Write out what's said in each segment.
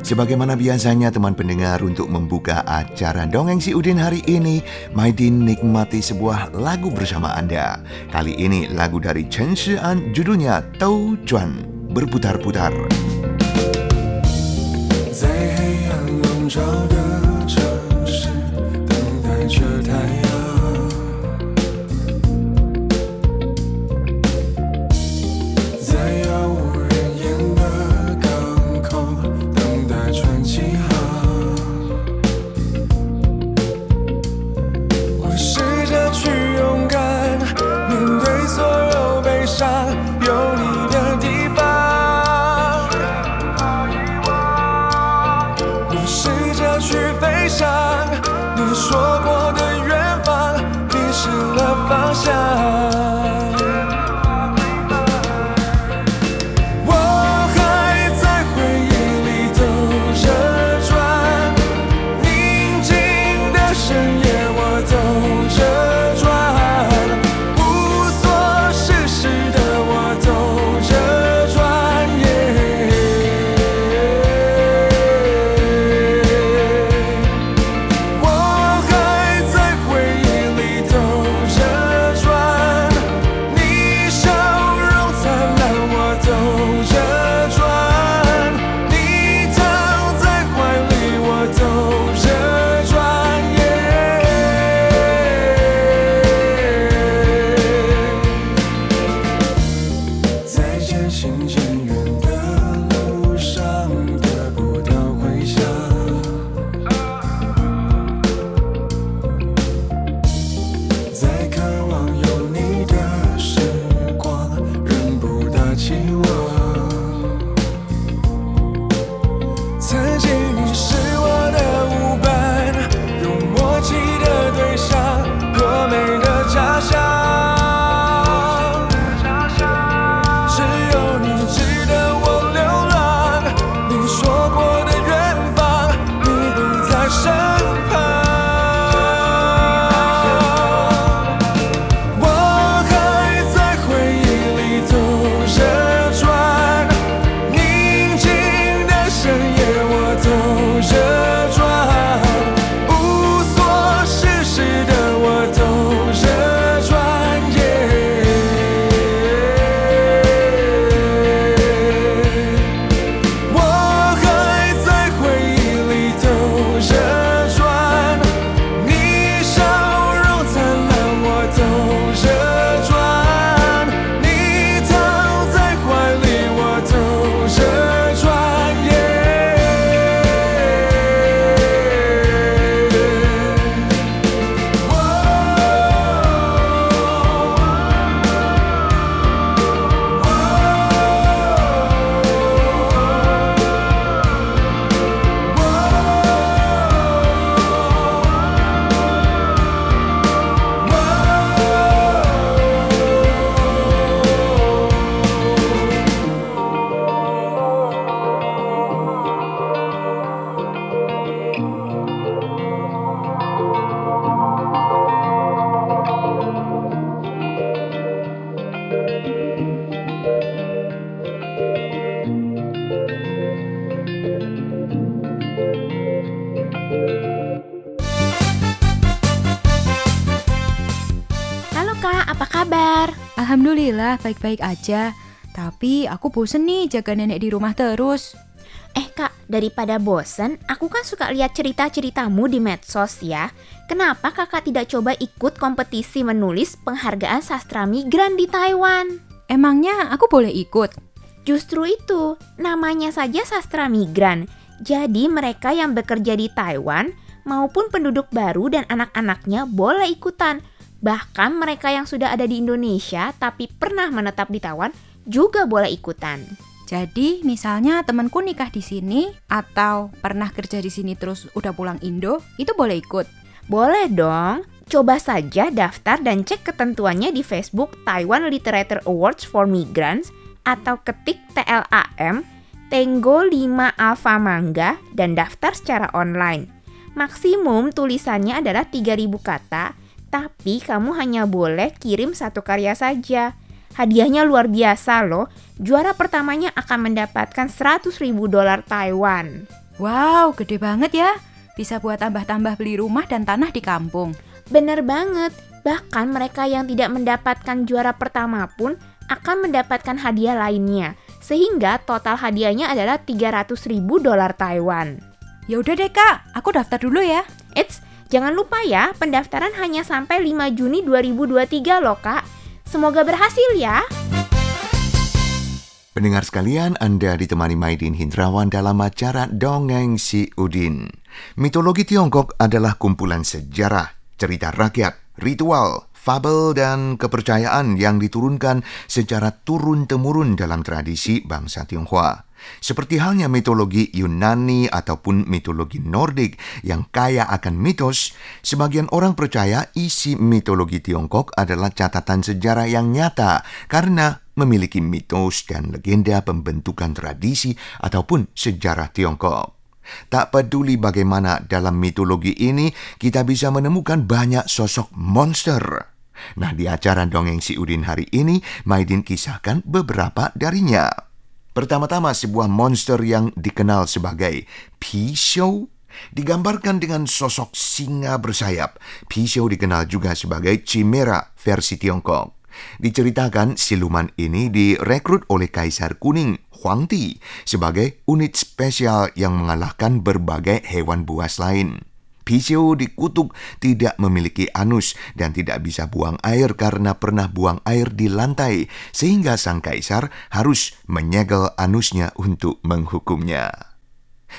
Sebagaimana biasanya teman pendengar untuk membuka acara Dongeng Si Udin hari ini, Maidin nikmati sebuah lagu bersama Anda. Kali ini lagu dari Chen Shi'an judulnya Tou Chuan, berputar-putar. 在黑暗笼罩的。Alhamdulillah baik-baik aja. Tapi aku bosen nih jaga nenek di rumah terus. Eh kak, daripada bosen, aku kan suka lihat cerita-ceritamu di medsos ya. Kenapa kakak tidak coba ikut kompetisi menulis penghargaan sastra migran di Taiwan? Emangnya aku boleh ikut? Justru itu, namanya saja sastra migran. Jadi mereka yang bekerja di Taiwan maupun penduduk baru dan anak-anaknya boleh ikutan Bahkan mereka yang sudah ada di Indonesia tapi pernah menetap di Taiwan juga boleh ikutan. Jadi misalnya temanku nikah di sini atau pernah kerja di sini terus udah pulang Indo, itu boleh ikut. Boleh dong. Coba saja daftar dan cek ketentuannya di Facebook Taiwan Literature Awards for Migrants atau ketik TLAM Tenggo 5 Alpha Mangga dan daftar secara online. Maksimum tulisannya adalah 3000 kata tapi kamu hanya boleh kirim satu karya saja. Hadiahnya luar biasa loh. Juara pertamanya akan mendapatkan 100 ribu dolar Taiwan. Wow, gede banget ya. Bisa buat tambah-tambah beli rumah dan tanah di kampung. Bener banget. Bahkan mereka yang tidak mendapatkan juara pertama pun akan mendapatkan hadiah lainnya. Sehingga total hadiahnya adalah 300 ribu dolar Taiwan. Ya udah deh kak, aku daftar dulu ya. Eits, jangan lupa ya, pendaftaran hanya sampai 5 Juni 2023 loh kak. Semoga berhasil ya. Pendengar sekalian, Anda ditemani Maidin Hindrawan dalam acara Dongeng Si Udin. Mitologi Tiongkok adalah kumpulan sejarah, cerita rakyat, ritual, fabel, dan kepercayaan yang diturunkan secara turun-temurun dalam tradisi bangsa Tionghoa. Seperti halnya mitologi Yunani ataupun mitologi Nordik yang kaya akan mitos, sebagian orang percaya isi mitologi Tiongkok adalah catatan sejarah yang nyata karena memiliki mitos dan legenda pembentukan tradisi ataupun sejarah Tiongkok. Tak peduli bagaimana dalam mitologi ini, kita bisa menemukan banyak sosok monster. Nah, di acara Dongeng Si Udin hari ini, Maidin kisahkan beberapa darinya. Pertama-tama sebuah monster yang dikenal sebagai Pisau digambarkan dengan sosok singa bersayap. Pisau dikenal juga sebagai Chimera versi Tiongkok. Diceritakan siluman ini direkrut oleh Kaisar Kuning Huangti sebagai unit spesial yang mengalahkan berbagai hewan buas lain. Pisau dikutuk tidak memiliki anus dan tidak bisa buang air karena pernah buang air di lantai, sehingga sang kaisar harus menyegel anusnya untuk menghukumnya.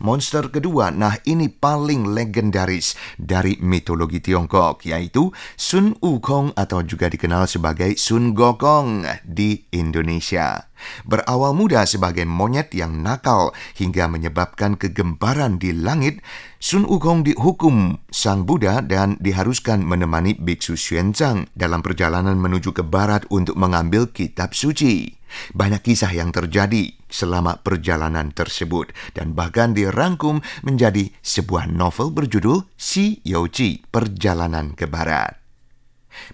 Monster kedua, nah ini paling legendaris dari mitologi Tiongkok, yaitu Sun Wukong atau juga dikenal sebagai Sun Gokong di Indonesia. Berawal muda sebagai monyet yang nakal hingga menyebabkan kegembaran di langit, Sun Wukong dihukum sang Buddha dan diharuskan menemani biksu Xuanzang dalam perjalanan menuju ke barat untuk mengambil kitab suci. Banyak kisah yang terjadi selama perjalanan tersebut dan bahkan dirangkum menjadi sebuah novel berjudul Si Youji, Perjalanan ke Barat.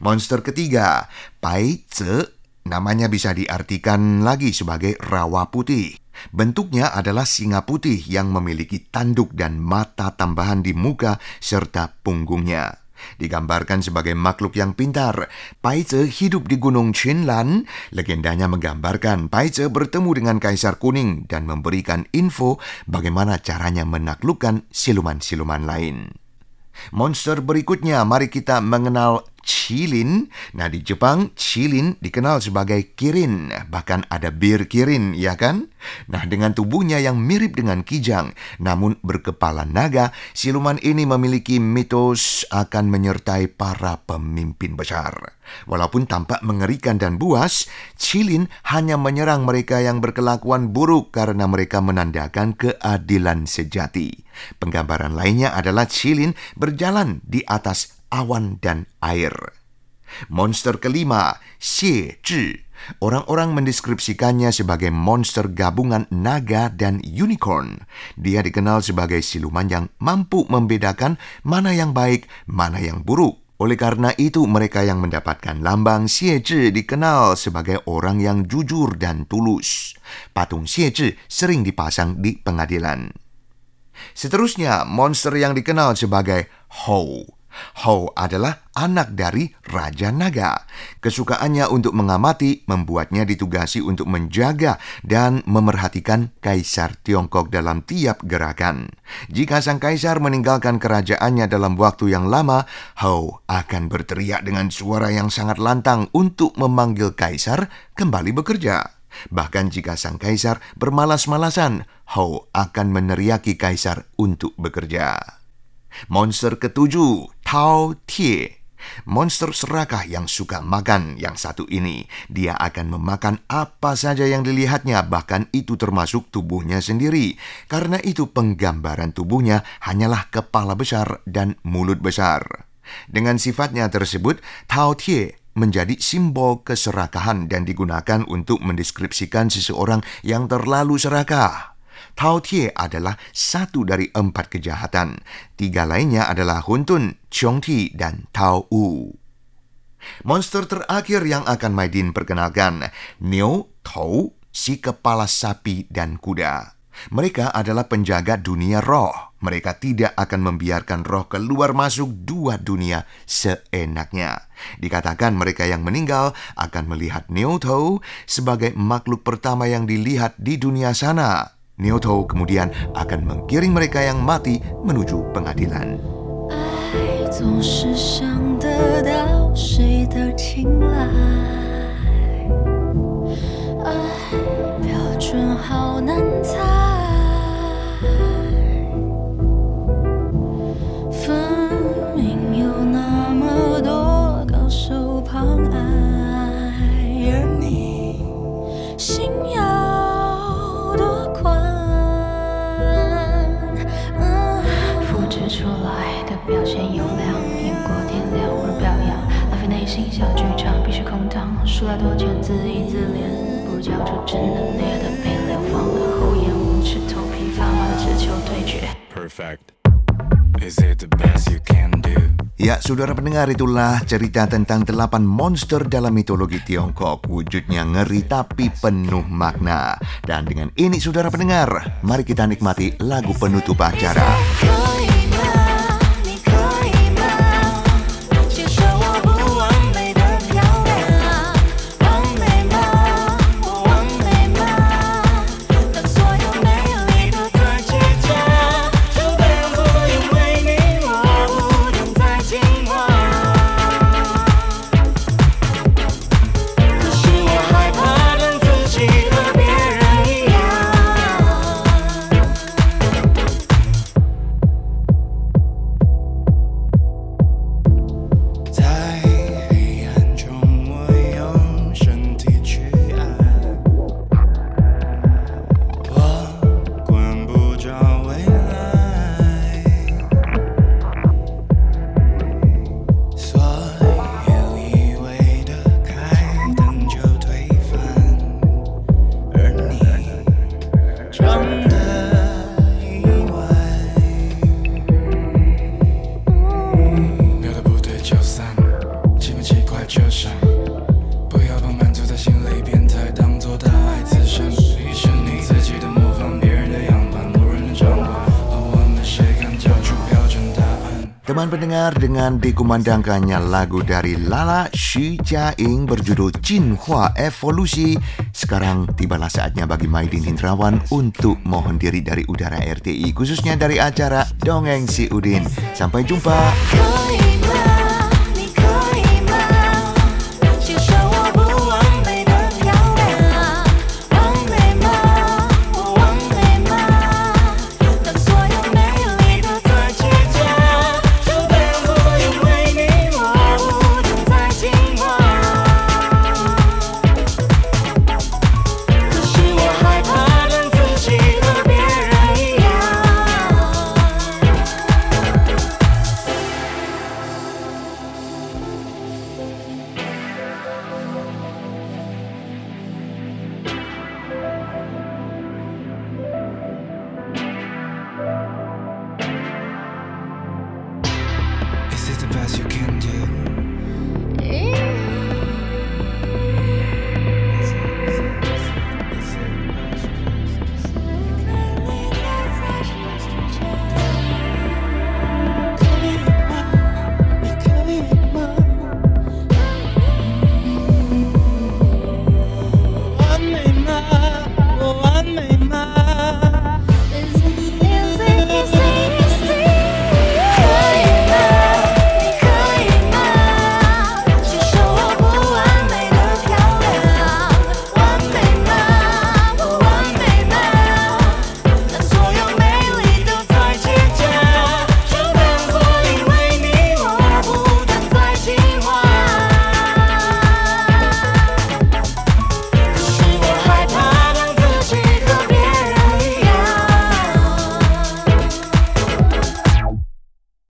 Monster ketiga, Pai Tze, namanya bisa diartikan lagi sebagai rawa putih. Bentuknya adalah singa putih yang memiliki tanduk dan mata tambahan di muka serta punggungnya. Digambarkan sebagai makhluk yang pintar, Paize hidup di Gunung Chinlan. Legendanya menggambarkan Paize bertemu dengan Kaisar Kuning dan memberikan info bagaimana caranya menaklukkan siluman-siluman lain. Monster berikutnya, mari kita mengenal Chilin. Nah, di Jepang, Chilin dikenal sebagai kirin. Bahkan ada bir kirin, ya kan? Nah, dengan tubuhnya yang mirip dengan kijang, namun berkepala naga, siluman ini memiliki mitos akan menyertai para pemimpin besar. Walaupun tampak mengerikan dan buas, Chilin hanya menyerang mereka yang berkelakuan buruk karena mereka menandakan keadilan sejati. Penggambaran lainnya adalah Chilin berjalan di atas awan dan air. Monster kelima, Xie Zhi. Orang-orang mendeskripsikannya sebagai monster gabungan naga dan unicorn. Dia dikenal sebagai siluman yang mampu membedakan mana yang baik, mana yang buruk. Oleh karena itu, mereka yang mendapatkan lambang Xie Zhi dikenal sebagai orang yang jujur dan tulus. Patung Xie Zhi sering dipasang di pengadilan. Seterusnya, monster yang dikenal sebagai Hou. Hou adalah anak dari Raja Naga. Kesukaannya untuk mengamati membuatnya ditugasi untuk menjaga dan memerhatikan Kaisar Tiongkok dalam tiap gerakan. Jika sang kaisar meninggalkan kerajaannya dalam waktu yang lama, Hou akan berteriak dengan suara yang sangat lantang untuk memanggil kaisar kembali bekerja. Bahkan jika sang kaisar bermalas-malasan, Hou akan meneriaki kaisar untuk bekerja. Monster ketujuh, Tao Tie. Monster serakah yang suka makan yang satu ini, dia akan memakan apa saja yang dilihatnya, bahkan itu termasuk tubuhnya sendiri. Karena itu penggambaran tubuhnya hanyalah kepala besar dan mulut besar. Dengan sifatnya tersebut, Tao Tie menjadi simbol keserakahan dan digunakan untuk mendeskripsikan seseorang yang terlalu serakah. Tao Tie adalah satu dari empat kejahatan. Tiga lainnya adalah Huntun, Chong Ti, dan Tao U. Monster terakhir yang akan Maidin perkenalkan, Neo Tou, si kepala sapi dan kuda. Mereka adalah penjaga dunia roh. Mereka tidak akan membiarkan roh keluar masuk dua dunia seenaknya. Dikatakan mereka yang meninggal akan melihat Neoto sebagai makhluk pertama yang dilihat di dunia sana. Neoto kemudian akan menggiring mereka yang mati menuju pengadilan. 爱总是想得到谁的青睐，爱标准好难猜， 制出来的表现优良，演过天亮而表扬，浪费内心小剧场，必须空荡，输了多钱自娱自怜，不如交出真的烈的被流放的厚颜无耻，头皮发麻的只求对决。 Perfect. Is it the best you can do? Ya, saudara pendengar itulah cerita tentang delapan monster dalam mitologi Tiongkok. Wujudnya ngeri tapi penuh makna. Dan dengan ini saudara pendengar, mari kita nikmati lagu penutup acara. Pendengar dengan dikumandangkannya lagu dari Lala Xu Jiaing berjudul Jinhua Evolusi. Sekarang tibalah saatnya bagi Maidin Hindrawan untuk mohon diri dari udara RTI khususnya dari acara Dongeng Si Udin. Sampai jumpa.